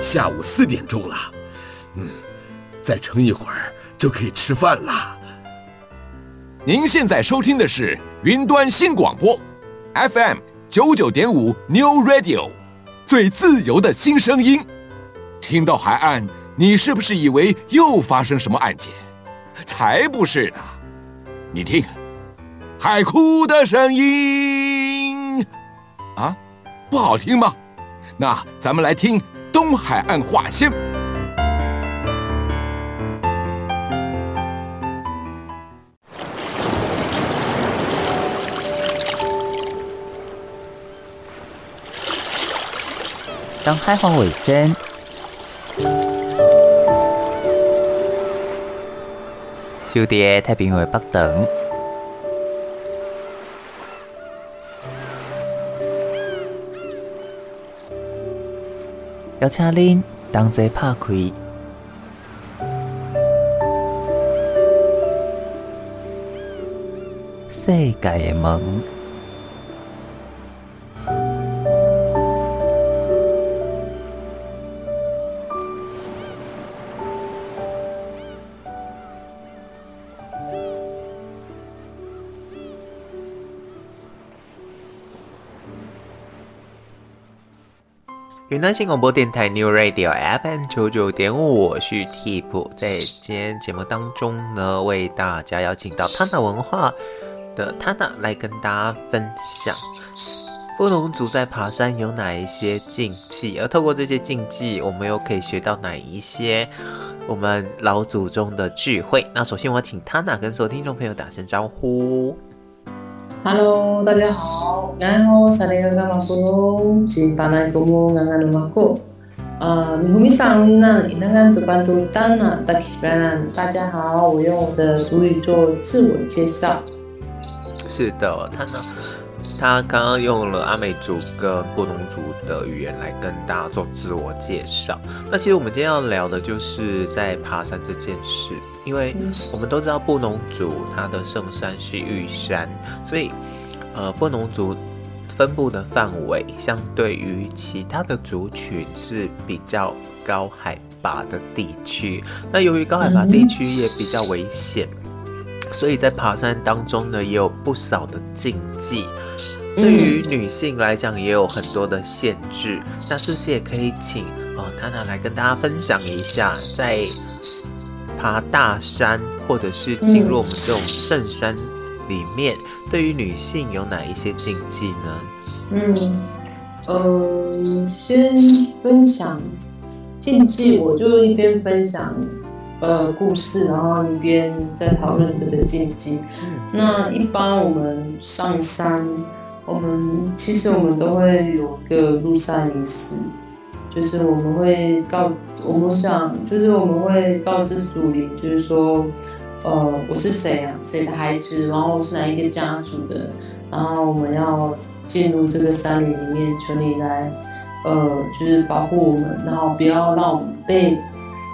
下午四点钟了，嗯，再撑一会儿就可以吃饭了。您现在收听的是云端新广播，FM 九九点五 New Radio，最自由的新声音。听到海岸，你是不是以为又发生什么案件？才不是呢！你听，海哭的声音啊，不好听吗？那咱们来听东海岸话先。东海岸话先。小弟太平洋北等，邀请恁同齐拍开世界的门。云南新广播电台 New Radio FM 九九点五，我是 Tip，在今天节目当中呢，为大家邀请到 Tana 文化的 Tana 来跟大家分享布农族在爬山有哪一些禁忌，而透过这些禁忌，我们又可以学到哪一些我们老祖宗的智慧。那首先，我请 Tana 跟所有听众朋友打声招呼。Hello，大家好，然后萨利格嘎马古，吉巴奈古姆嘎嘎鲁马古，呃，米米桑尼娜伊那干杜班杜丹娜达基班，大家好，我用我的族语做自我介绍。是的，他呢，他刚刚用了阿美族跟布农族的语言来跟大家做自我介绍。那其实我们今天要聊的就是在爬山这件事。因为我们都知道布农族它的圣山是玉山，所以呃布农族分布的范围相对于其他的族群是比较高海拔的地区。那由于高海拔地区也比较危险，所以在爬山当中呢也有不少的禁忌。对于女性来讲也有很多的限制。那是不是也可以请哦 Tana 来跟大家分享一下在？爬大山，或者是进入我们这种圣山里面，嗯、对于女性有哪一些禁忌呢？嗯，呃，先分享禁忌，我就一边分享呃故事，然后一边在讨论这个禁忌。嗯、那一般我们上山，我们其实我们都会有个入山仪式。就是我们会告，我们想，就是我们会告知祖灵，就是说，呃，我是谁啊？谁的孩子？然后是哪一个家族的？然后我们要进入这个山林里面，求你来，呃，就是保护我们，然后不要让我们被，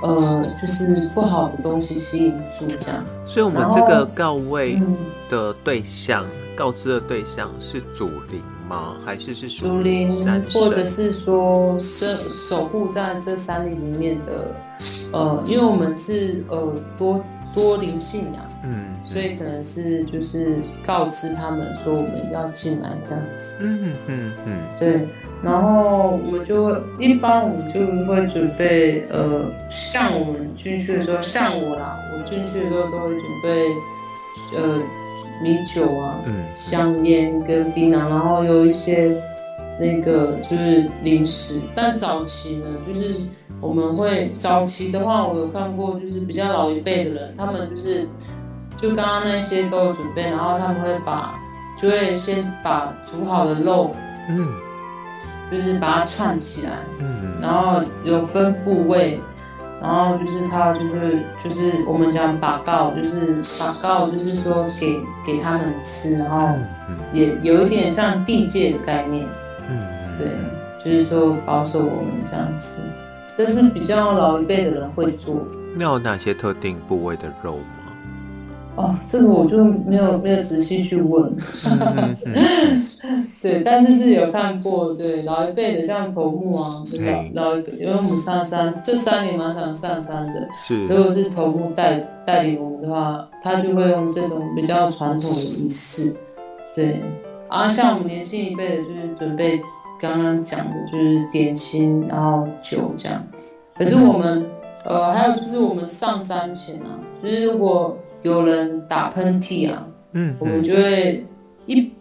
呃，就是不好的东西吸引住这样。所以，我们这个告慰的对象，嗯、告知的对象是主灵。吗？还是是祖灵，或者是说守守护在这山林里面的，呃，因为我们是呃多多灵信仰，嗯，所以可能是就是告知他们说我们要进来这样子，嗯嗯嗯嗯，对，然后我们就一般我们就会准备，呃，像我们进去的时候，像我啦，我进去的时候都会准备，呃。米酒啊，嗯、香烟跟槟榔，然后有一些那个就是零食。但早期呢，就是我们会早期的话，我有看过，就是比较老一辈的人，他们就是就刚刚那些都有准备，然后他们会把就会先把煮好的肉，嗯，就是把它串起来，嗯，然后有分部位。然后就是他，就是就是我们讲把告，就是把告，就是说给给他们吃，然后也有一点像地界的概念，嗯，对，就是说保守我们这样子，这是比较老一辈的人会做。那有哪些特定部位的肉吗？哦，这个我就没有没有仔细去问。对，但是是有看过，对老一辈的像头目啊，老老一辈，因为我们上山这三年蛮常上山的。是，如果是头目带带领我们的话，他就会用这种比较传统的仪式。对，啊，像我们年轻一辈的，就是准备刚刚讲的，就是点心，然后酒这样。可是我们，呃，还有就是我们上山前啊，就是如果有人打喷嚏啊，嗯，我们就会一。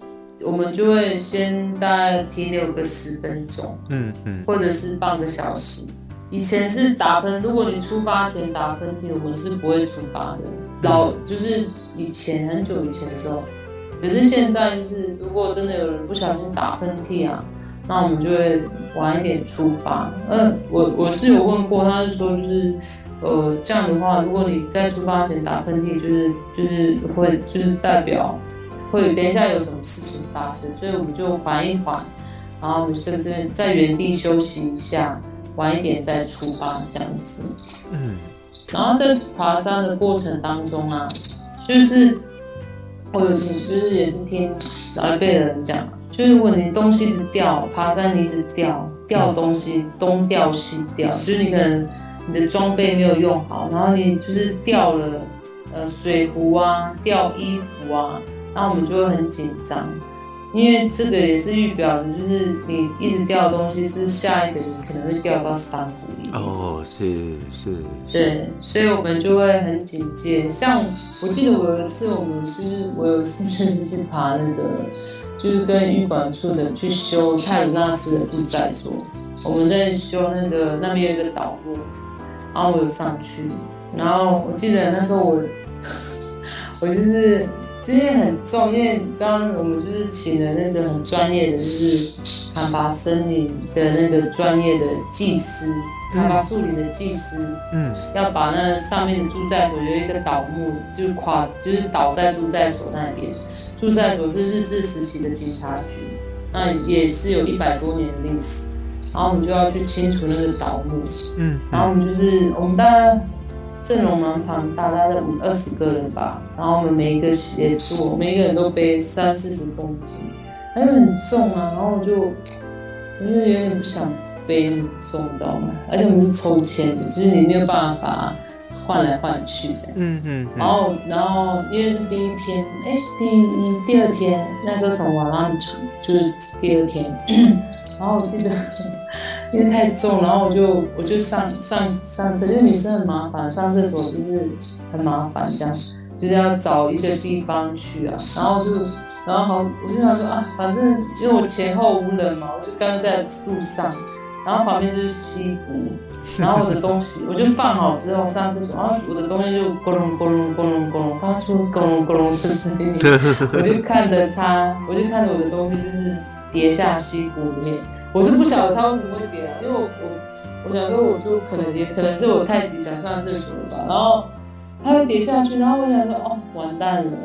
我们就会先大概停留个十分钟，嗯嗯，或者是半个小时。以前是打喷，如果你出发前打喷嚏，我们是不会出发的。老就是以前很久以前的时候，可是现在就是，如果真的有人不小心打喷嚏啊，那我们就会晚一点出发。嗯，我我是有问过，他是说就是，呃，这样的话，如果你在出发前打喷嚏，就是就是会就是代表。会等一下有什么事情发生，所以我们就缓一缓，然后我们甚至在原地休息一下，晚一点再出发这样子。嗯，然后在爬山的过程当中啊，就是我有听，就是也是听老一辈的人讲，就是如果你东西一直掉，爬山你一直掉掉东西，东掉西掉，就是你可能你的装备没有用好，然后你就是掉了呃水壶啊，掉衣服啊。那我们就会很紧张，因为这个也是预表，就是你一直掉的东西是下一个你可能会掉到山谷里。哦，是是。对，所以我们就会很警戒。像我记得我有一次，我们就是我有一次去去爬那个，就是跟运管处的去修泰鲁纳斯的住宅所，我们在修那个那边有一个导路，然后我有上去，然后我记得那时候我 我就是。就是很重，因为你知道，我们就是请了那个很专业的，就是砍伐森林的那个专业的技师，砍伐树林的技师，嗯，要把那上面的住宅所有一个倒木，就垮，就是倒在住宅所那边。住宅所是日治时期的警察局，那也是有一百多年的历史，然后我们就要去清除那个倒木，嗯，然后我们就是我们大家。阵容蛮庞大，大概五二十个人吧。然后我们每一个协作，每一个人都背三四十公斤，很重啊。然后我就，我就有点不想背那么重，你知道吗？而且我们是抽签的，就是你没有办法换来换去这样。嗯嗯。然后，然后因为是第一天，哎，第一第二天那时候从瓦拉米出，就是第二天。然后我记得。因为太重，然后我就我就上上上厕，因为女生很麻烦，上厕所就是很麻烦，这样就是要找一个地方去啊。然后就然后好，我就想说啊，反正因为我前后无人嘛，我就刚刚在路上，然后旁边就是西湖，然后我的东西 我就放好之后上厕所，然后我的东西就咕隆咕隆咕隆咕隆发出咕隆咕隆的声音，我就看着它，我就看着我的东西就是跌下溪谷里面。我是不晓得他为什么会跌啊，因为我我我想说，我就可能也可能是我太急想上厕所了吧，然后他就跌下去，然后我想说哦，完蛋了，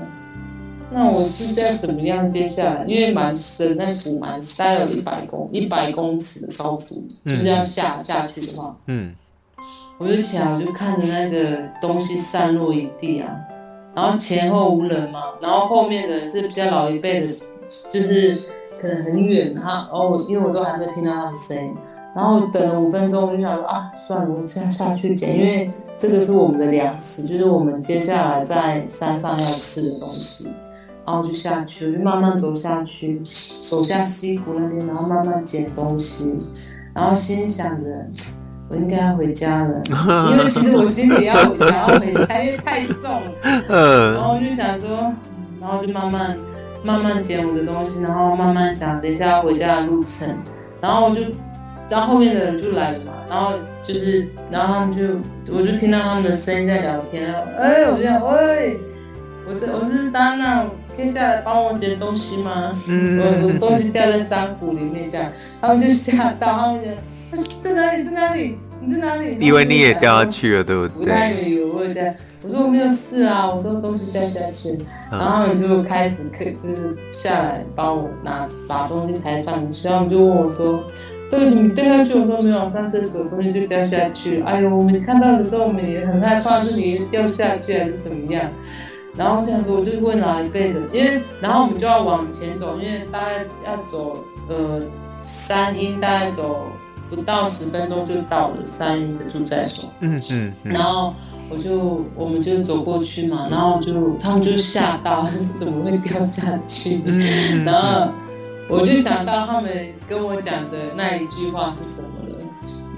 那我是该怎么样接下来？因为蛮深，那谷蛮深，大概有一百公一百公尺的高度，就这样下下去的话，嗯，我就起来，我就看着那个东西散落一地啊，然后前后无人嘛，然后后面的是比较老一辈的，就是。可能很远，他哦，因为我都还没有听到他们声音，然后等了五分钟，我就想说啊，算了，我先下去捡，因为这个是我们的粮食，就是我们接下来在山上要吃的东西，然后就下去，我就慢慢走下去，走下溪谷那边，然后慢慢捡东西，然后心想着我应该要回家了，因为其实我心里要想要回家，因为太重，嗯，然后我就想说，然后就慢慢。慢慢捡我的东西，然后慢慢想等一下要回家的路程，然后我就，然后后面的人就来了嘛，然后就是，然后他们就，我就听到他们的声音在聊天，哎，我就讲，喂，我是我是丹娜，可以下来帮我捡东西吗？嗯，我我的东西掉在山谷里面这样，他们就吓到，他们就，在哪里在哪里？你在哪里？以为你也掉下去了，对不对？不太以为我会掉。我说我没有事啊，我说东西掉下去，然后他们就开始可就是下来帮我拿把东西抬上去，然后你就问我说：“对，怎么掉下去？”我说：“没有，上厕所东西就掉下去。”哎呦，我们看到的时候我们也很害怕，是你掉下去还是怎么样？然后这样说，我就问老一辈的，因为然后我们就要往前走，因为大概要走呃三英，大概走不到十分钟就到了三莺的住宅所。嗯嗯。然后我就我们就走过去嘛，然后就他们就吓到，怎么会掉下去？然后我就想到他们跟我讲的那一句话是什么了，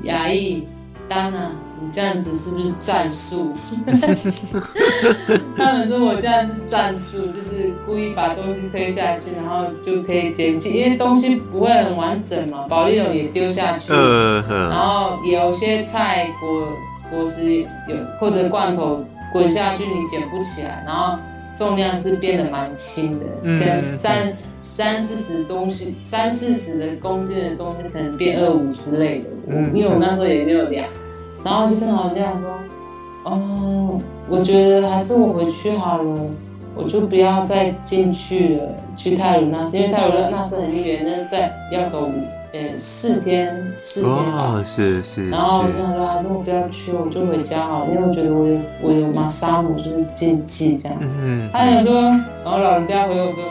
雅意，当然。你这样子是不是战术？他们说我这样是战术，就是故意把东西推下去，然后就可以捡起，因为东西不会很完整嘛。保利龙也丢下去，然后有些菜果果实有或者罐头滚下去，你捡不起来，然后重量是变得蛮轻的，可能三三四十东西，三四十的公斤的东西可能变二五之类的。因为我那时候也没有量。然后就跟老人家说：“哦，我觉得还是我回去好了，我就不要再进去了，去泰鲁纳斯，因为泰鲁纳斯很远，那在要走呃四天四天吧。哦”是是。然后我就想说：“还是我不要去，我就回家好了，因为我觉得我有我有玛莎姆就是禁忌这样。”嗯。他想说，然后老人家回我说。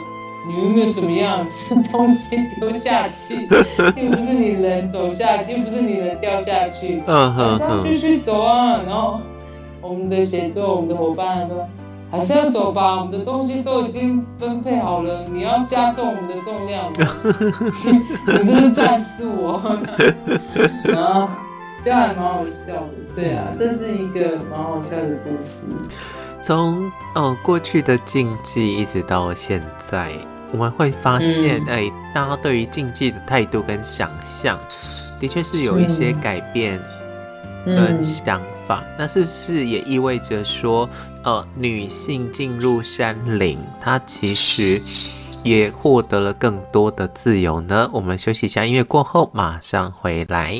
你有没有怎么样？是东西丢下去，又不是你人走下，又不是你人掉下去。嗯还是要继续走啊。然后我们的协作，我们的伙伴说，还是要走吧。我们的东西都已经分配好了，你要加重我们的重量吗？你这是战术哦。然后就还蛮好笑的。对啊，这是一个蛮好笑的故事。从哦过去的禁忌一直到现在。我们会发现，哎、嗯，大家对于竞技的态度跟想象，的确是有一些改变跟想法。嗯、那是不是也意味着说，呃，女性进入山林，她其实也获得了更多的自由呢？我们休息一下，音乐过后马上回来。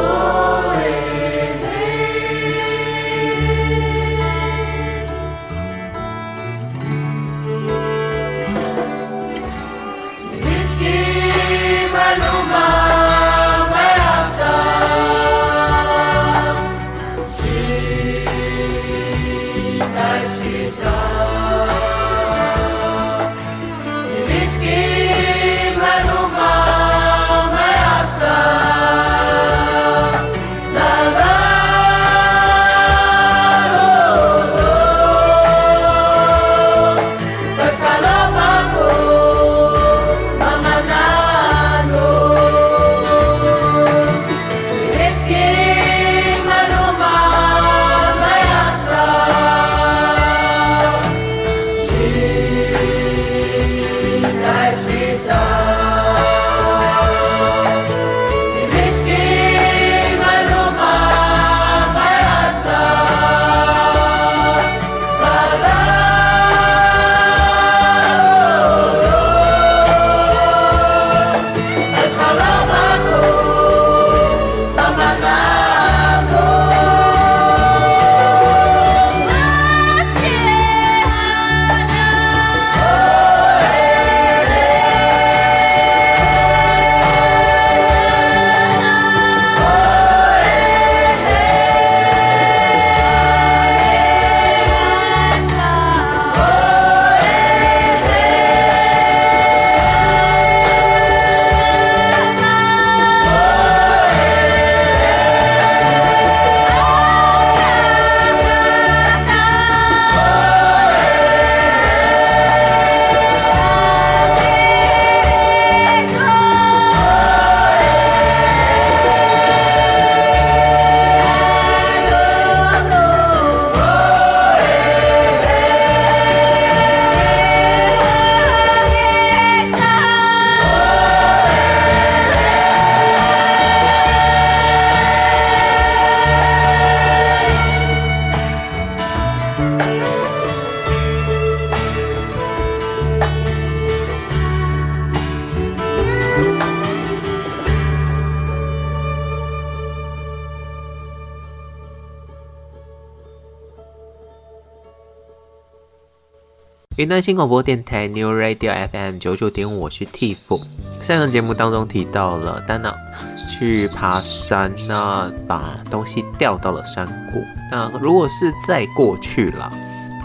Oh. 云南新广播电台 New Radio FM 九九点五，我是 Tiff。上个节目当中提到了丹娜去爬山，那把东西掉到了山谷。那如果是再过去了，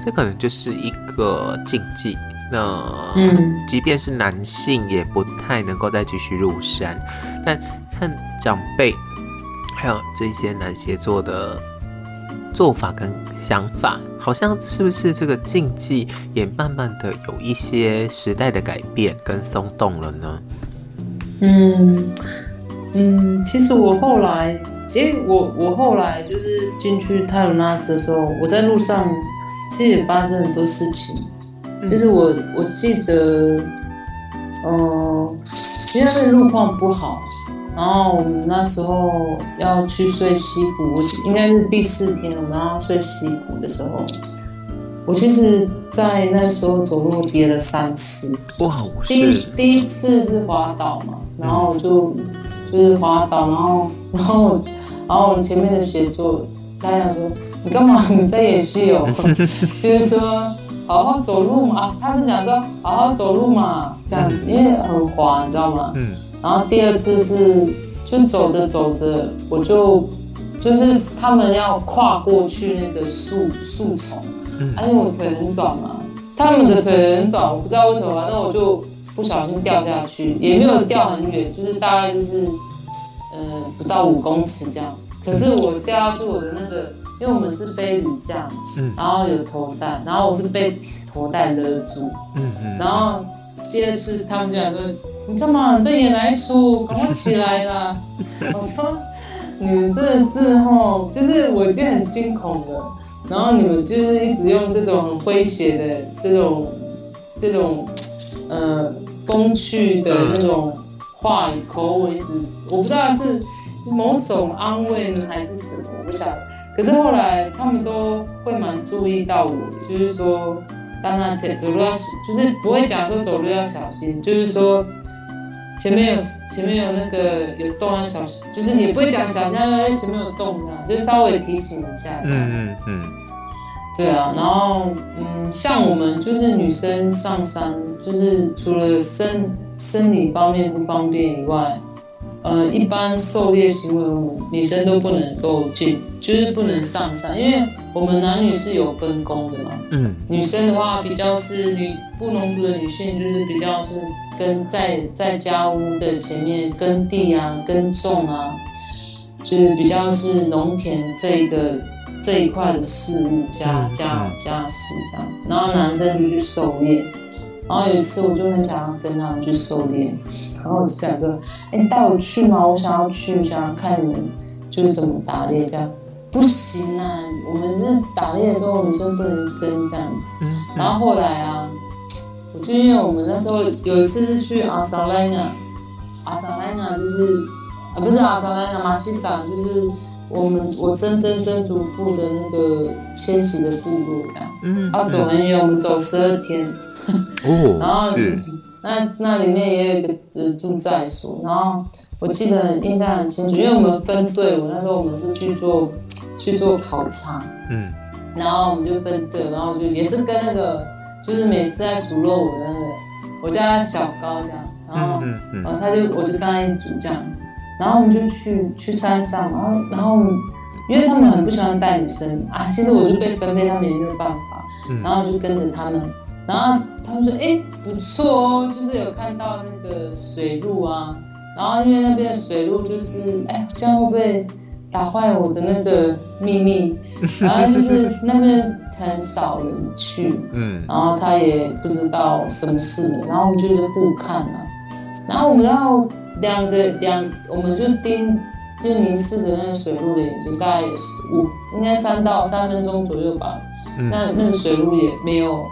这可能就是一个禁忌。那嗯，即便是男性也不太能够再继续入山。但看长辈还有这些男协作的做法跟想法。好像是不是这个禁忌也慢慢的有一些时代的改变跟松动了呢？嗯嗯，其实我后来，诶、欸，我我后来就是进去泰伦纳斯的时候，我在路上其实也发生很多事情。嗯、就是我我记得，嗯、呃，因为那个路况不好。然后我们那时候要去睡溪谷，应该是第四天，我们要睡溪谷的时候，我其实，在那时候走路跌了三次。哇！第一第一次是滑倒嘛，然后我就就是滑倒，然后 然后然后我们前面的协作，大家说你干嘛？你在演戏哦？就是说好好走路嘛，他是想说好好走路嘛，这样子，因为很滑，你知道吗？嗯。然后第二次是，就走着走着，我就就是他们要跨过去那个树树丛，嗯，因为我腿很短嘛，他们的腿很短，我不知道为什么，反正我就不小心掉下去，也没有掉很远，就是大概就是，呃，不到五公尺这样。可是我掉下去，我的那个，因为我们是背雨架，嗯，然后有头带，然后我是被头带勒住，嗯嗯，然后第二次他们就两个。你干嘛？你在演哪一出？赶快起来啦！我说你们真的是吼，就是我已经很惊恐的，然后你们就是一直用这种很诙谐的这种这种呃风趣的这种话语口吻，一直我不知道是某种安慰呢还是什么，我不晓得。可是后来他们都会蛮注意到我，就是说当然，且走路要就是不会讲说走路要小心，就是说。前面有前面有那个有动啊，小就是你不会讲小心，前面有动啊，就稍微提醒一下。嗯嗯嗯，对啊，然后嗯，像我们就是女生上山，就是除了生生理方面不方便以外，呃，一般狩猎行为女生都不能够进，就是不能上山，因为我们男女是有分工的嘛。嗯，女生的话比较是女布农族的女性，就是比较是。跟在在家屋的前面耕地啊，耕种啊，就是比较是农田这一个这一块的事物家家家事这样。然后男生就去狩猎。然后有一次我就很想要跟他们去狩猎，然后我就想说，哎、你，带我去吗？我想要去，想要看你们就是怎么打猎这样。不行啊，我们是打猎的时候女生不能跟这样子。然后后来啊。我就因为我们那时候有一次是去阿萨莱纳，阿萨莱纳就是啊不是阿萨莱纳，马西萨就是我们我曾曾曾祖父的那个迁徙的部落这样，嗯，要走很远，我们走十二天，哦，然后那那里面也有一个呃住在所，然后我记得很印象很清楚，因为我们分队伍，那时候我们是去做去做考察，嗯，然后我们就分队，然后就也是跟那个。就是每次在数落我的那个，我叫他小高这样，然后，嗯嗯、然后他就我就跟他一组这样，然后我们就去去山上，然后然后因为他们很不喜欢带女生啊，其实我就被分配，他们也没有办法，然后就跟着他们，然后他们说哎、欸、不错哦，就是有看到那个水路啊，然后因为那边的水路就是哎这样会不会打坏我的那个秘密？然后就是那边。很少人去，嗯，然后他也不知道什么事，然后我们就是互看啊，然后我们要两个两，我们就盯，就凝视着那个水路的眼睛，大概有十五，应该三到三分钟左右吧。嗯、那那个水路也没有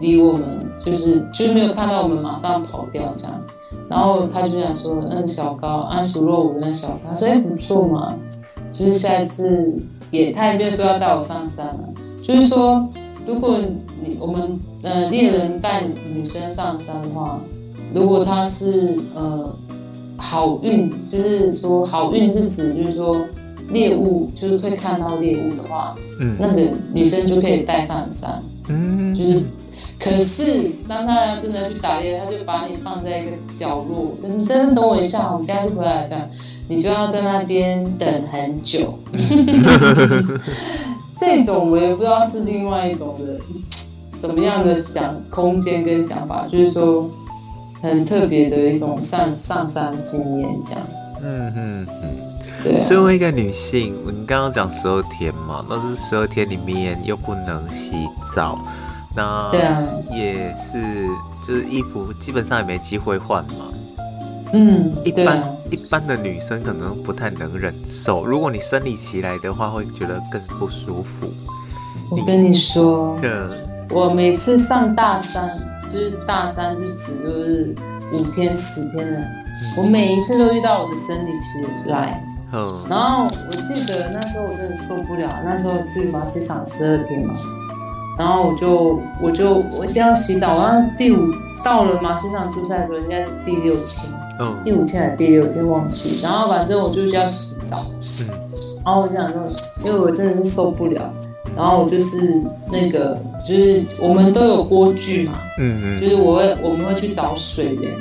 离我们，就是就是没有看到我们马上跑掉这样。然后他就想说，那个小高安数落我那小高，说哎不错嘛，就是下一次也他也没有说要带我上山了。就是说，如果你我们呃猎人带女生上山的话，如果他是呃好运，就是说好运是指就是说猎物就是会看到猎物的话，嗯，那个女生就可以带上山，嗯，就是可是当他真的去打猎，他就把你放在一个角落，你真的等我一下，我们等下就回来，这样你就要在那边等很久。这种我也不知道是另外一种的什么样的想空间跟想法，就是说很特别的一种上上山经验，这样。嗯嗯嗯。身为一个女性，你刚刚讲十二天嘛，那是十二天里面又不能洗澡，那也是就是衣服基本上也没机会换嘛。嗯，一般一般的女生可能不太能忍受，如果你生理期来的话，会觉得更不舒服。我跟你说，我每次上大三，就是大三日子就是五天十天的，我每一次都遇到我的生理期来。嗯，然后我记得那时候我真的受不了，那时候去马戏场十二天嘛，然后我就我就我一定要洗澡，然后第五到了马西赏出赛的时候，应该是第六天，嗯，第五天还是第六天忘记，然后反正我就是要洗澡，嗯，然后我就想说，因为我真的是受不了，然后我就是那个就是我们都有锅具嘛，嗯嗯，就是我会我们会去找水源。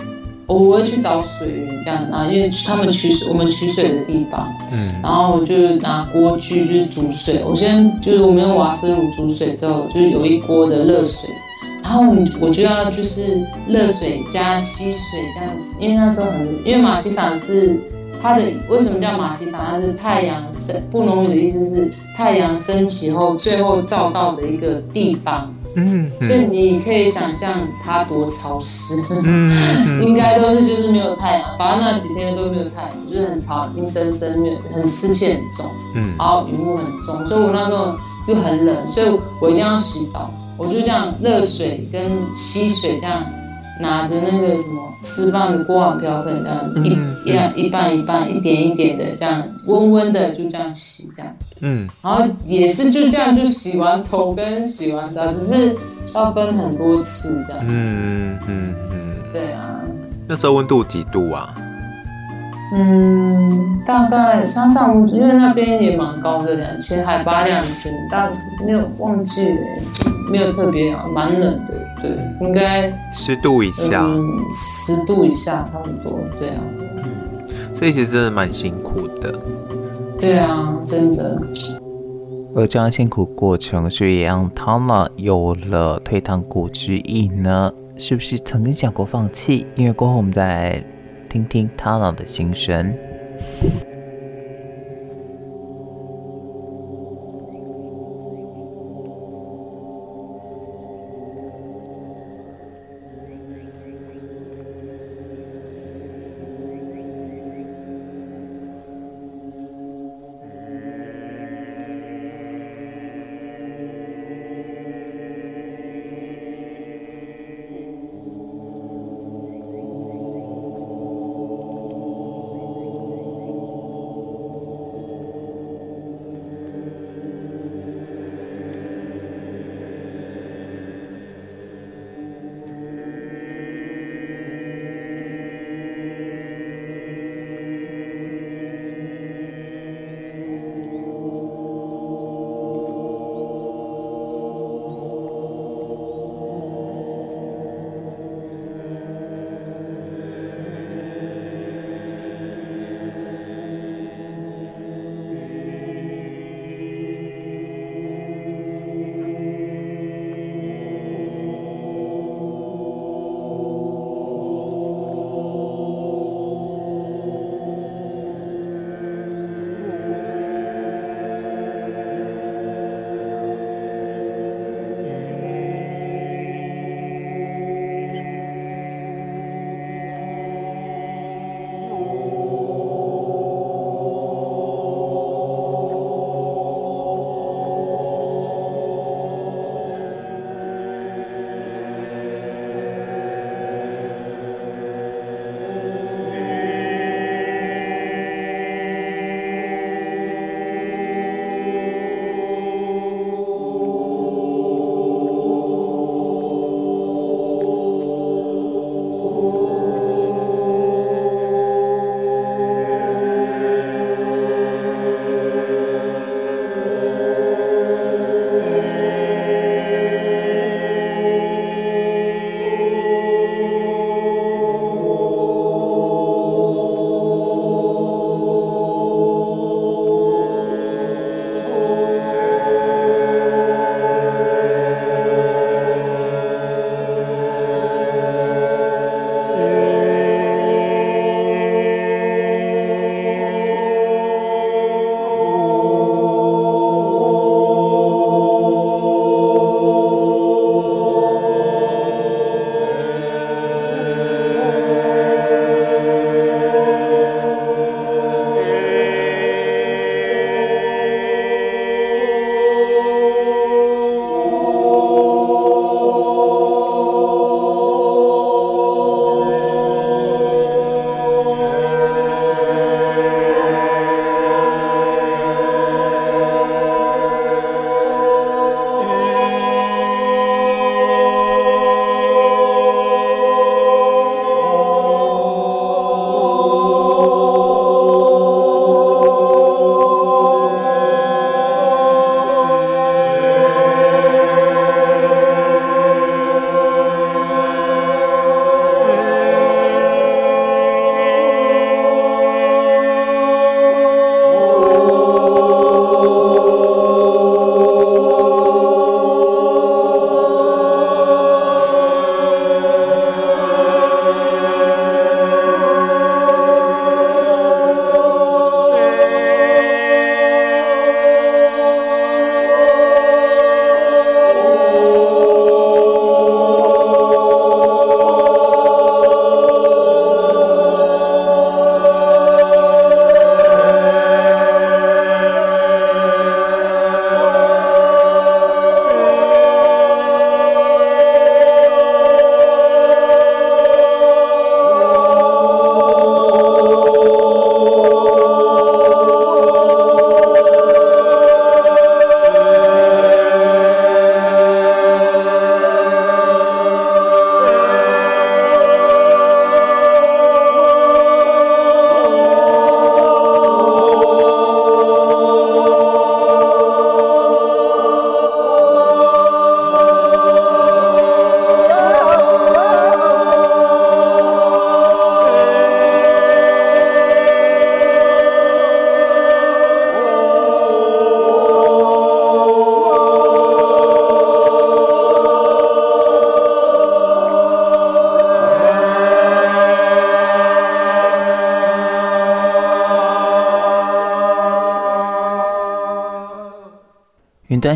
我会去找水源，这样啊，因为他们取水，我们取水的地方，嗯，然后我就拿锅具就是煮水。我先就是我们用瓦斯炉煮水之后，就是有一锅的热水，然后我就要就是热水加溪水这样子，因为那时候很，因为马西萨是它的为什么叫马西萨？它是太阳升，布农语的意思是太阳升起后最后照到的一个地方。嗯，所以你可以想象它多潮湿，嗯，应该都是就是没有太阳，反正那几天都没有太阳，就是很潮，阴森森，很湿气很重，嗯，然后云雾很重，所以我那时候又很冷，所以我一定要洗澡，我就这样热水跟溪水这样拿着那个什么吃饭的锅碗瓢盆这样一一样一半一半一点一点的这样温温的就这样洗这样。嗯，然后也是就这样，就洗完头跟洗完澡，只是要分很多次这样子。嗯嗯嗯，对啊。那时候温度几度啊？嗯，大概山上，因为那边也蛮高的，两千海拔两千，大没有忘记了，没有特别啊，蛮冷的，对，应该十度以下。嗯，十度以下差不多，对啊。嗯，所以其实真的蛮辛苦的。对啊，真的。而这样辛苦过程，是也让 Tana 有了退堂鼓之意呢？是不是曾经想过放弃？因为过后我们再听听 Tana 的心声。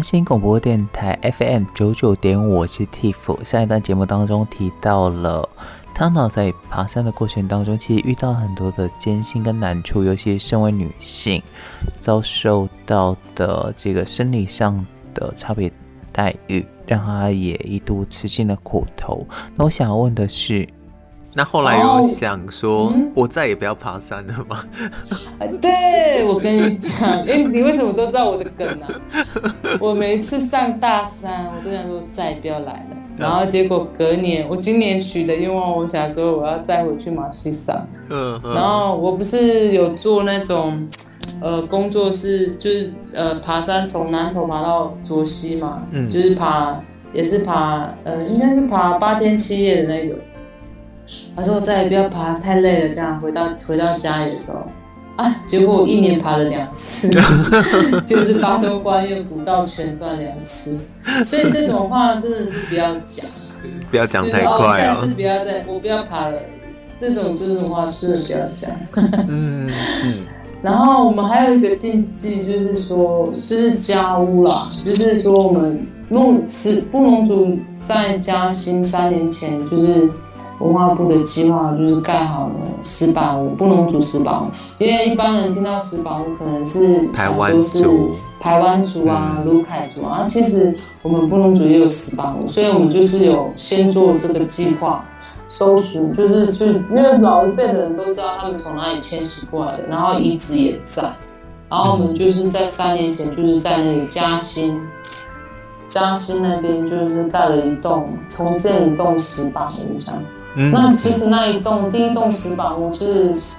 新广播电台 FM 九九点五，我是 Tiff。上一段节目当中提到了汤汤在爬山的过程当中，其实遇到很多的艰辛跟难处，尤其是身为女性，遭受到的这个生理上的差别待遇，让她也一度吃尽了苦头。那我想要问的是。那后来有想说，我再也不要爬山了吗？嗯、对，我跟你讲，哎、欸，你为什么都知道我的梗呢、啊？我每一次上大山，我都想说再也不要来了。然后结果隔年，我今年许的愿望，我想说我要再回去马西山。嗯。然后我不是有做那种，呃，工作室，就是呃，爬山从南头爬到卓溪嘛，嗯，就是爬，也是爬，呃，应该是爬八天七夜的那个。他说：“我再也不要爬，太累了。”这样回到回到家里的时候，啊，结果我一年爬了两次，就是八通关越古道全断两次。所以这种话真的是不要讲，不要讲太快啊！下次不要再，我不要爬了。这种这种话真的不要讲。嗯嗯。然后我们还有一个禁忌，就是说，就是家屋啦，就是说我们弄是布农族在嘉兴三年前就是。文化部的计划就是盖好了石板屋，布农族石板屋。因为一般人听到石板屋，可能是想说是台湾族啊、卢凯族啊。其实我们布农族也有石板屋，所以我们就是有先做这个计划，搜寻，就是去，因为老一辈的人都知道他们从哪里迁徙过来的，然后遗址也在。然后我们就是在三年前，就是在那个嘉兴，嘉兴那边就是盖了一栋，重建一栋石板屋这样。那其实那一栋第一栋石板屋就是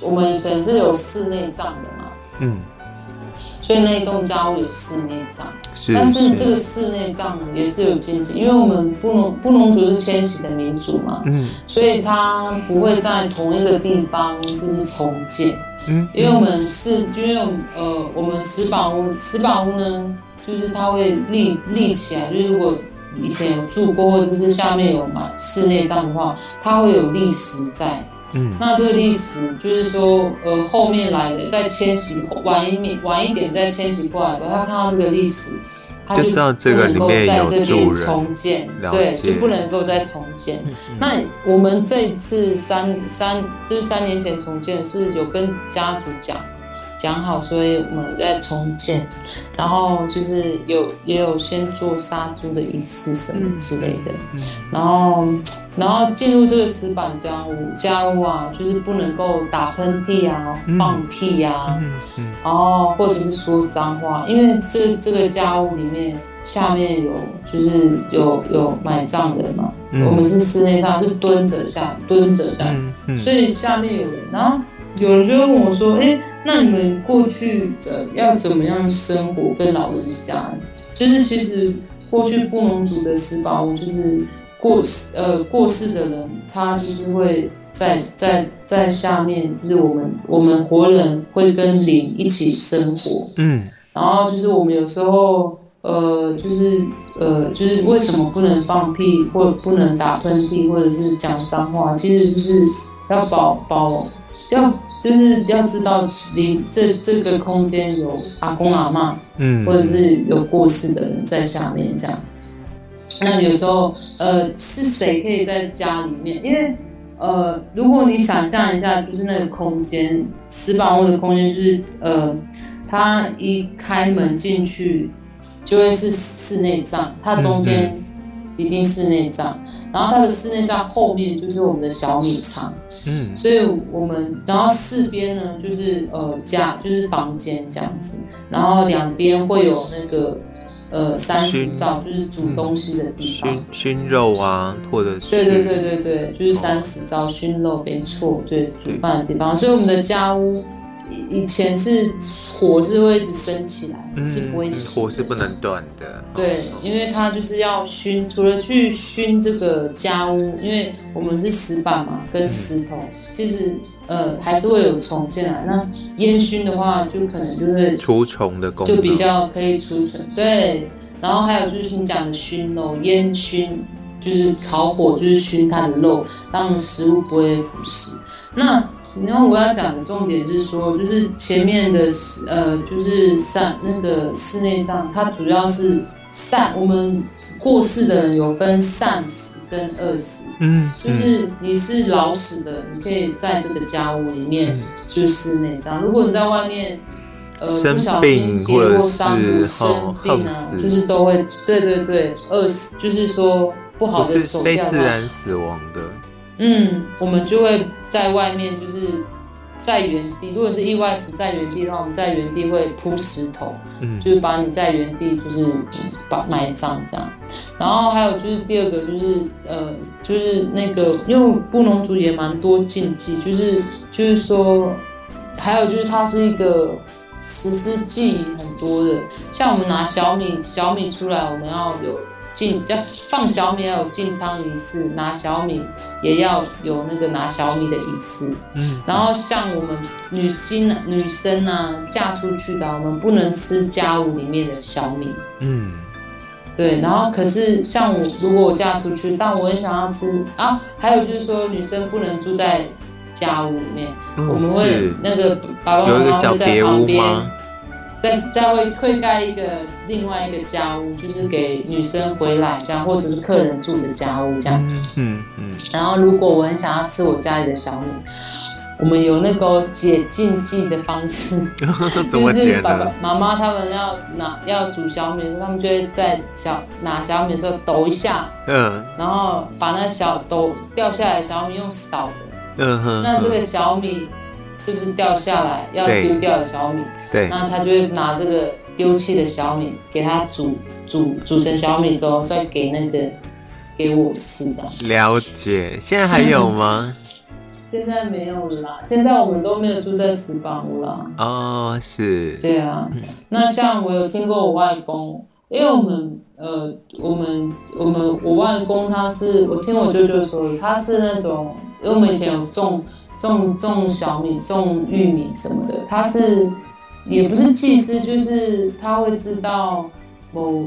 我们以前是有室内葬的嘛，嗯，所以那一栋家屋有室内葬，但是这个室内葬也是有禁忌，因为我们布农布农族是迁徙的民族嘛，嗯，所以他不会在同一个地方就是重建，嗯，因为我们是因为呃我们石板屋石板屋呢，就是它会立立起来，就是如果。以前有住过，或者是下面有买室内帐的话，它会有历史在。嗯，那这个历史就是说，呃，后面来的再迁徙晚一点，晚一点再迁徙过来的，他看到这个历史，他就不能够在这边重建，对，就不能够再重建。那我们这一次三三就是三年前重建，是有跟家族讲。讲好，所以我们在重建，然后就是有也有先做杀猪的仪式什么之类的，然后然后进入这个石板家屋家屋啊，就是不能够打喷嚏啊、放屁啊，然后或者是说脏话，因为这这个家屋里面下面有就是有有埋葬的嘛，嗯、我们是室内上是蹲着下蹲着这样，所以下面有人，然后有人就会问我说，哎。那你们过去的要怎么样生活？跟老人家，就是其实过去布农族的石板屋，就是过世呃过世的人，他就是会在在在下面，就是我们我们活人会跟灵一起生活，嗯，然后就是我们有时候呃就是呃就是为什么不能放屁，或不能打喷嚏，或者是讲脏话，其实就是要保保。要就是要知道，你这这个空间有阿公阿嬷，嗯，或者是有过世的人在下面这样。那有时候，呃，是谁可以在家里面？因为，呃，如果你想象一下，就是那个空间，石板屋的空间，就是呃，它一开门进去就会是室内葬，它中间一定是内帐，然后它的室内在后面就是我们的小米仓。嗯，所以我们然后四边呢，就是呃家就是房间这样子，然后两边会有那个呃三十灶，就是煮东西的地方，熏熏肉啊，或者是对对对对对，就是三十灶熏肉没错，对煮饭的地方，所以我们的家屋。以前是火是会一直升起来，嗯、是不会熄，火是不能断的。对，因为它就是要熏，除了去熏这个家屋，因为我们是石板嘛，跟石头，嗯、其实呃还是会有虫进来。那烟熏的话，就可能就会除虫的功能，就比较可以除虫。对，然后还有就是你讲的熏肉，烟熏就是烤火，就是熏它的肉，让食物不会腐蚀。那然后我要讲的重点是说，就是前面的呃，就是善那个室内葬，它主要是善我们过世的人有分善死跟恶死，嗯，就是你是老死的，你可以在这个家屋里面就是室内葬。如果你在外面，呃，不小心跌落山谷生病啊，就是都会，对对对，饿死，就是说不好的走掉，非自然死亡的。嗯，我们就会在外面，就是在原地。如果是意外死在原地的话，我们在原地会铺石头，嗯，就是把你在原地就是把埋葬这样。然后还有就是第二个就是呃，就是那个，因为布农族也蛮多禁忌，就是就是说，还有就是它是一个。实施记忆很多的，像我们拿小米小米出来，我们要有进要放小米要有进仓仪式，拿小米也要有那个拿小米的仪式。嗯，然后像我们女性女生啊嫁出去的，我们不能吃家务里面的小米。嗯，对。然后可是像我如果我嫁出去，但我很想要吃啊，还有就是说女生不能住在。家务里面，嗯、我们会那个爸爸妈妈会在旁边，再再会会盖一个另外一个家屋，就是给女生回来这样，或者是客人住的家屋这样。嗯嗯。嗯，然后如果我很想要吃我家里的小米，我们有那个解禁忌的方式，就是爸爸妈妈他们要拿要煮小米他们就会在小拿小米的时候抖一下，嗯，然后把那小抖掉下来的小米用扫的。嗯哼，那这个小米是不是掉下来要丢掉的小米？对，那他就会拿这个丢弃的小米给它煮煮煮成小米之后，再给那个给我吃这样。了解，现在还有吗？现在没有啦，现在我们都没有住在石板屋啦。哦，是。对啊，那像我有听过我外公，因为我们呃，我们我们我外公他是我听我舅舅说，他是那种。因为我们以前有种种种小米、种玉米什么的，他是也不是祭司，就是他会知道某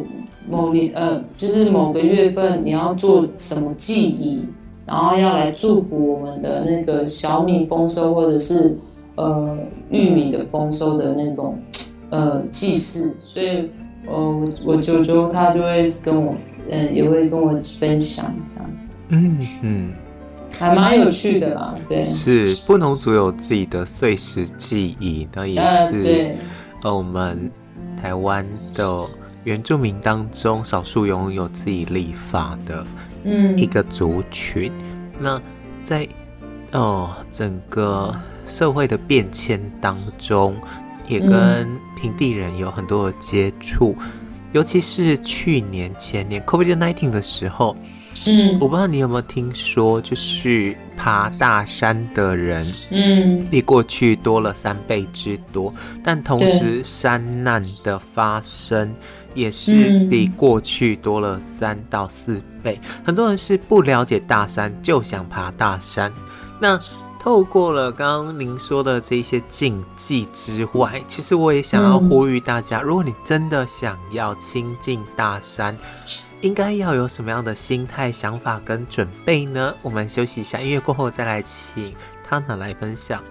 某年呃，就是某个月份你要做什么祭仪，然后要来祝福我们的那个小米丰收，或者是呃玉米的丰收的那种呃祭祀，所以呃我舅舅他就会跟我嗯、呃、也会跟我分享这样，嗯嗯。还蛮有趣的啦，对，是布农族有自己的碎石记忆，那也是呃，我们台湾的原住民当中少数拥有自己立法的嗯一个族群。嗯、那在哦、呃、整个社会的变迁当中，也跟平地人有很多的接触，嗯、尤其是去年前年 COVID-19 的时候。嗯，我不知道你有没有听说，就是爬大山的人，嗯，比过去多了三倍之多。但同时，山难的发生也是比过去多了三到四倍。很多人是不了解大山，就想爬大山。那透过了刚刚您说的这些禁忌之外，其实我也想要呼吁大家，如果你真的想要亲近大山。应该要有什么样的心态、想法跟准备呢？我们休息一下，音乐过后再来请他来分享。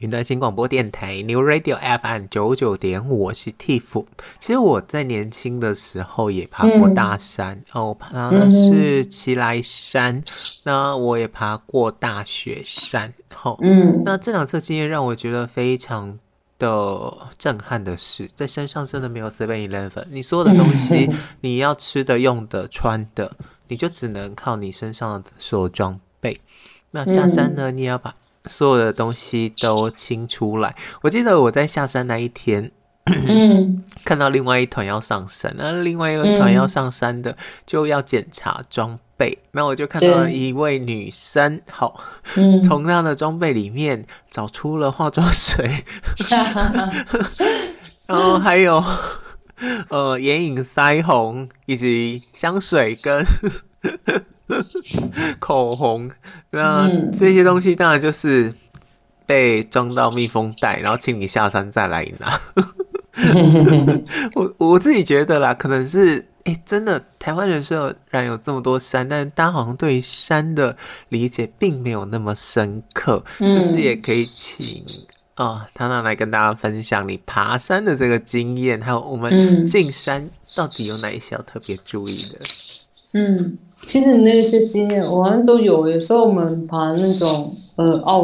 云端新广播电台 New Radio FM 九九点五，我是 Tiff。其实我在年轻的时候也爬过大山，嗯、哦，我爬的是奇莱山，嗯、那我也爬过大雪山。好、哦，嗯，那这两次经验让我觉得非常的震撼的是，在山上真的没有 Seven Eleven，你所有的东西，你要吃的、用的、穿的，你就只能靠你身上的所有装备。那下山呢，你也要把。所有的东西都清出来。我记得我在下山那一天，嗯，看到另外一团要上山，那另外一个团要上山的就要检查装备。那、嗯、我就看到了一位女生，好，从她的装备里面找出了化妆水，然后还有呃眼影、腮红以及香水跟。口红，那这些东西当然就是被装到密封袋，然后请你下山再来拿。我我自己觉得啦，可能是哎、欸，真的台湾人虽然有这么多山，但是大家好像对山的理解并没有那么深刻。就是也可以请啊，唐娜来跟大家分享你爬山的这个经验，还有我们进山到底有哪一些要特别注意的。嗯，其实那些经验我好像都有。有时候我们爬那种呃奥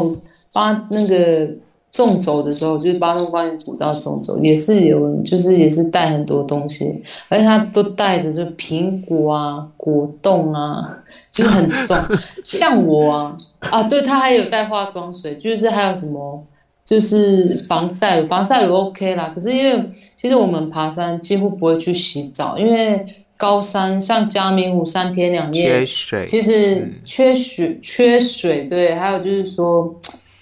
巴那个纵走的时候，就是巴东观音古道纵走，也是有，就是也是带很多东西，而且他都带着就苹果啊、果冻啊，就是很重。像我啊啊，对他还有带化妆水，就是还有什么就是防晒，防晒乳 OK 啦。可是因为其实我们爬山几乎不会去洗澡，因为。高山像嘉明湖三天两夜，缺水，其实缺水，嗯、缺水，对。还有就是说，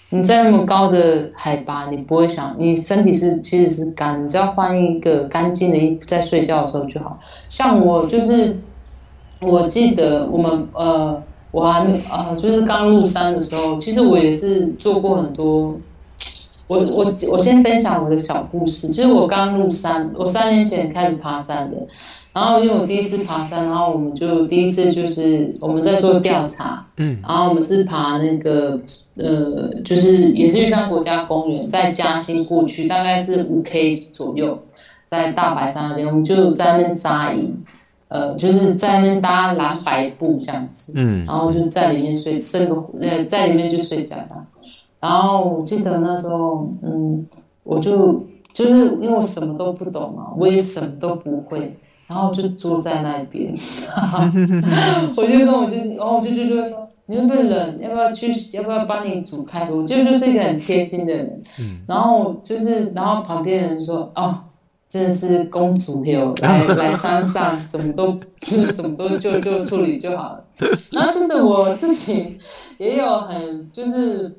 你在那么高的海拔，你不会想，你身体是其实是干，你只要换一个干净的衣服，在睡觉的时候就好。像我就是，我记得我们呃，我还没呃，就是刚入山的时候，其实我也是做过很多。我我我先分享我的小故事，就是我刚入山，我三年前开始爬山的。然后因为我第一次爬山，然后我们就第一次就是我们在做调查，嗯，然后我们是爬那个呃，就是也是玉山国家公园，在嘉兴过去，大概是五 K 左右，在大白山那边，我们就在那边扎营，呃，就是在那边搭蓝白布这样子，嗯，然后就在里面睡，生个呃，在里面就睡觉这样，然后我记得那时候，嗯，我就就是因为我什么都不懂嘛，我也什么都不会。然后就坐在那边，我就跟我就，然后我就就就会说，你会不会冷？要不要去？要不要帮你煮开水？我就就是一个很贴心的人。然后就是，然后旁边人说，哦，真的是公主有来 来山上，什么都是什么都就就处理就好了。然后就是我自己也有很就是，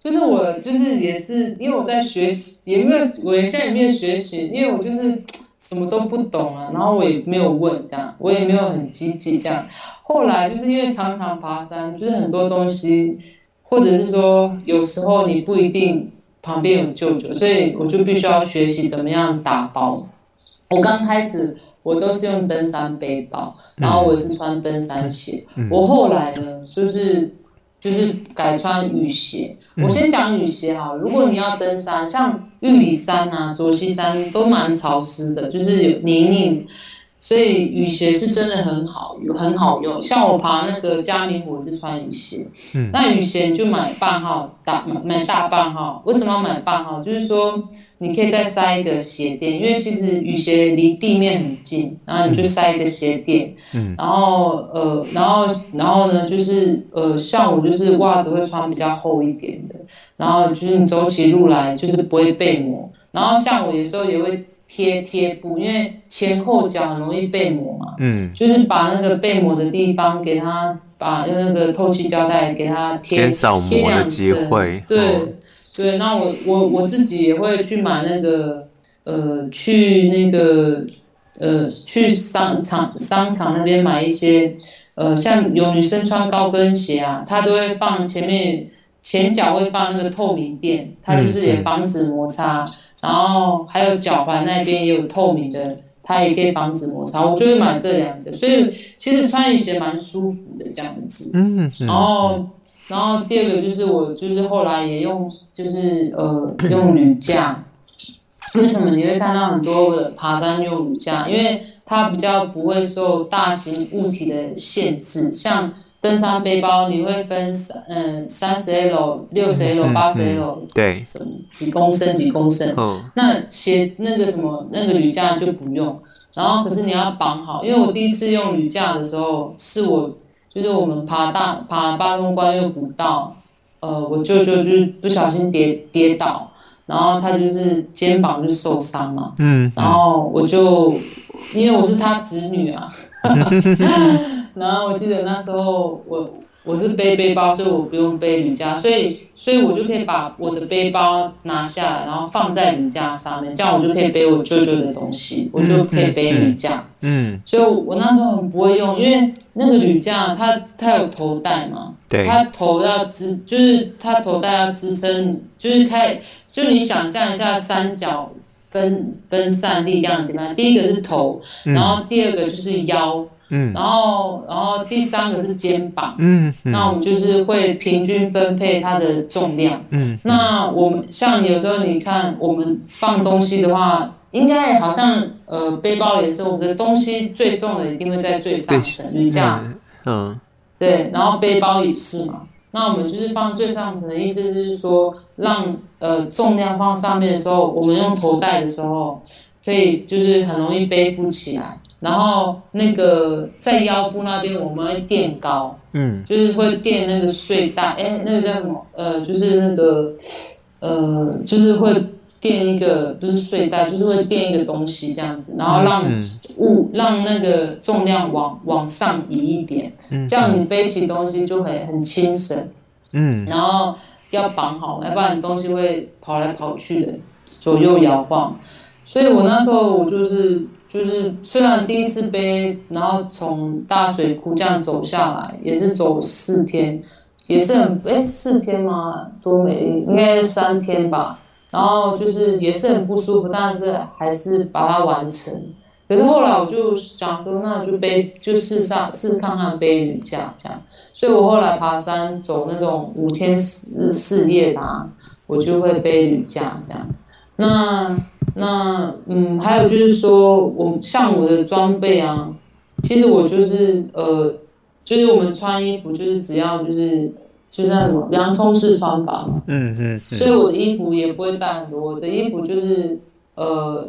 就是我就是也是因为我在学习，也没有我现在也没有学习，因为我就是。什么都不懂啊，然后我也没有问这样，我也没有很积极这样。后来就是因为常常爬山，就是很多东西，或者是说有时候你不一定旁边有舅舅，所以我就必须要学习怎么样打包。我刚开始我都是用登山背包，然后我也是穿登山鞋。我后来呢，就是。就是改穿雨鞋。我先讲雨鞋哈，如果你要登山，像玉里山啊、卓溪山都蛮潮湿的，就是有泥泞。所以雨鞋是真的很好，很好用。像我爬那个嘉明湖是穿雨鞋，嗯、那雨鞋你就买半号大买大半号。为什么要买半号？就是说你可以再塞一个鞋垫，因为其实雨鞋离地面很近，然后你就塞一个鞋垫。嗯、然后呃，然后然后呢，就是呃，像我就是袜子会穿比较厚一点的，然后就是你走起路来就是不会被磨。然后像我有时候也会。贴贴布，因为前后脚很容易被磨嘛，嗯，就是把那个被磨的地方给它，把用那个透气胶带给它贴贴两层，对、哦、对。那我我我自己也会去买那个，呃，去那个，呃，去商场商场那边买一些，呃，像有女生穿高跟鞋啊，她都会放前面前脚会放那个透明垫，它就是也防止摩擦。然后还有脚踝那边也有透明的，它也可以防止摩擦。我就会买这两个，所以其实穿雨鞋蛮舒服的这样子。嗯，然后，然后第二个就是我就是后来也用就是呃用铝架。为什么你会看到很多的爬山用铝架？因为它比较不会受大型物体的限制，像登山背包，你会分三嗯三十 L、六十 L、八十 L，对，什么几公升几公升。哦。那鞋那个什么那个铝架就不用，然后可是你要绑好，因为我第一次用铝架的时候，是我就是我们爬大爬八通关又不到，呃，我舅舅就是不小心跌跌倒。然后他就是肩膀就受伤嘛，嗯，然后我就因为我是他侄女啊，然后我记得那时候我我是背背包，所以我不用背铝架，所以所以我就可以把我的背包拿下来，然后放在铝架上面，这样我就可以背我舅舅的东西，我就可以背铝架，嗯，所以我那时候很不会用，因为那个铝架它它有头带嘛。对，它头要支，就是它头带要支撑，就是开，就你想象一下三角分分散力量的地方，第一个是头，然后第二个就是腰，嗯，然后然后第三个是肩膀，嗯，那我们就是会平均分配它的重量，嗯，那我们像有时候你看我们放东西的话，应该好像呃背包也是，我们的东西最重的一定会在最上层，你这样，嗯。对，然后背包也是嘛。那我们就是放最上层的意思是说，让呃重量放上面的时候，我们用头带的时候，可以就是很容易背负起来。然后那个在腰部那边，我们会垫高，嗯，就是会垫那个睡袋，哎，那个叫什么？呃，就是那个呃，就是会。垫一个不是睡袋，就是会垫一个东西这样子，然后让物让那个重量往往上移一点，这样你背起东西就会很轻省。嗯，然后要绑好，要不然你东西会跑来跑去的，左右摇晃。所以我那时候我就是就是虽然第一次背，然后从大水库这样走下来，也是走四天，也是很哎四天吗？多没，应该三天吧。然后就是也是很不舒服，但是还是把它完成。可是后来我就想说，那我就背，就试上试看看背履架这样。所以我后来爬山走那种五天四四夜的啊，我就会背履架这样。那那嗯，还有就是说我像我的装备啊，其实我就是呃，就是我们穿衣服就是只要就是。就是那什么洋葱式穿法嘛，嗯嗯，所以我的衣服也不会带很多，我的衣服就是呃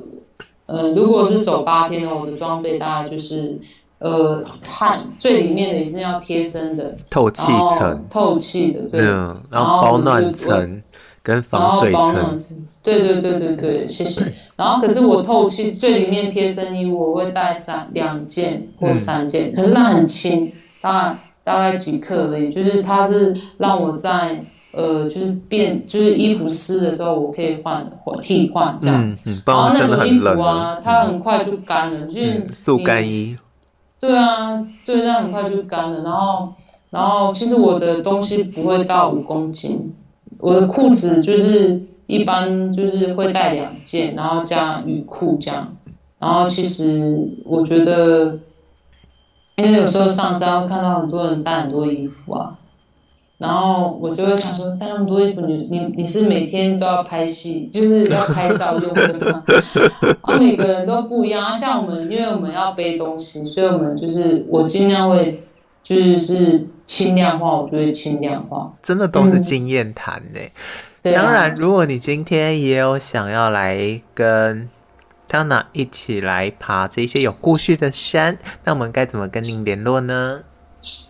呃，如果是走八天的话，我的装备大概就是呃汗最里面的也是要贴身的，透气层，透气的，对，然后保暖层跟防水层，对对对对对，谢谢。然后可是我透气最里面贴身衣物我会带三两件或三件，可是它很轻，大概。大概几克而已，就是它是让我在呃，就是变，就是衣服湿的时候，我可以换或替换这样。嗯嗯。然后那种衣服啊，它很快就干了，就是速干衣。对啊，对，那很快就干了。然后，然后其实我的东西不会到五公斤，我的裤子就是一般就是会带两件，然后加雨裤这样。然后其实我觉得。因为有时候上山会看到很多人带很多衣服啊，然后我就会想说，带那么多衣服，你你你是每天都要拍戏，就是要拍照用的吗？啊，每个人都不一样。像我们，因为我们要背东西，所以我们就是我尽量会就是轻量化，我就会轻量化。真的都是经验谈呢。嗯、当然，如果你今天也有想要来跟。Donna 一起来爬这些有故事的山，那我们该怎么跟您联络呢？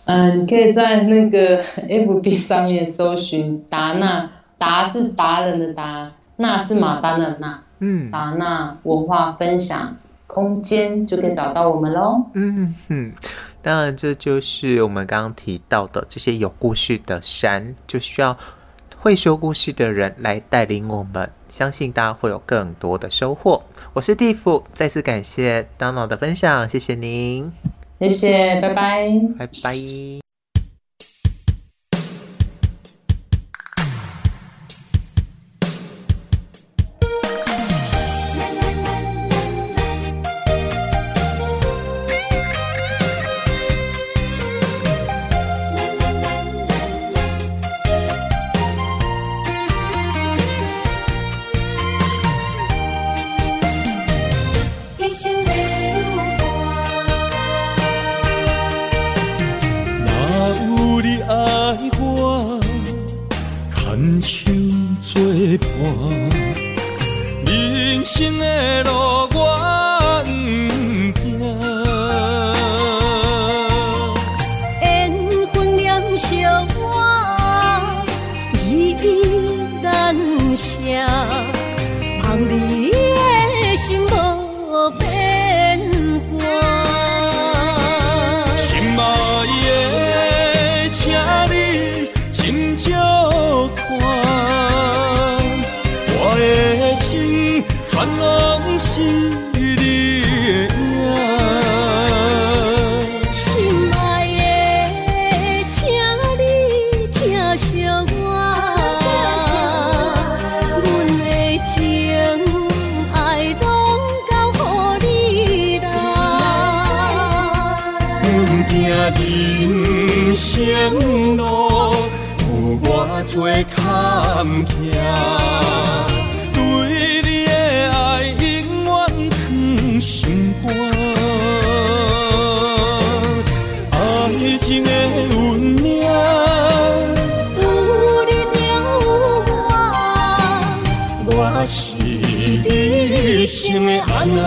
嗯，你可以在那个 FB 上面搜寻达娜，达是达人的达，娜是马丹的娜，嗯，达娜文化分享空间就可以找到我们喽。嗯哼，当然这就是我们刚刚提到的这些有故事的山，就需要会说故事的人来带领我们，相信大家会有更多的收获。我是蒂芙，再次感谢 Donna 的分享，谢谢您，谢谢，拜拜，拜拜。坎坷，对你的爱永远藏心肝，爱情的运命，有你有我，我是你一生的安那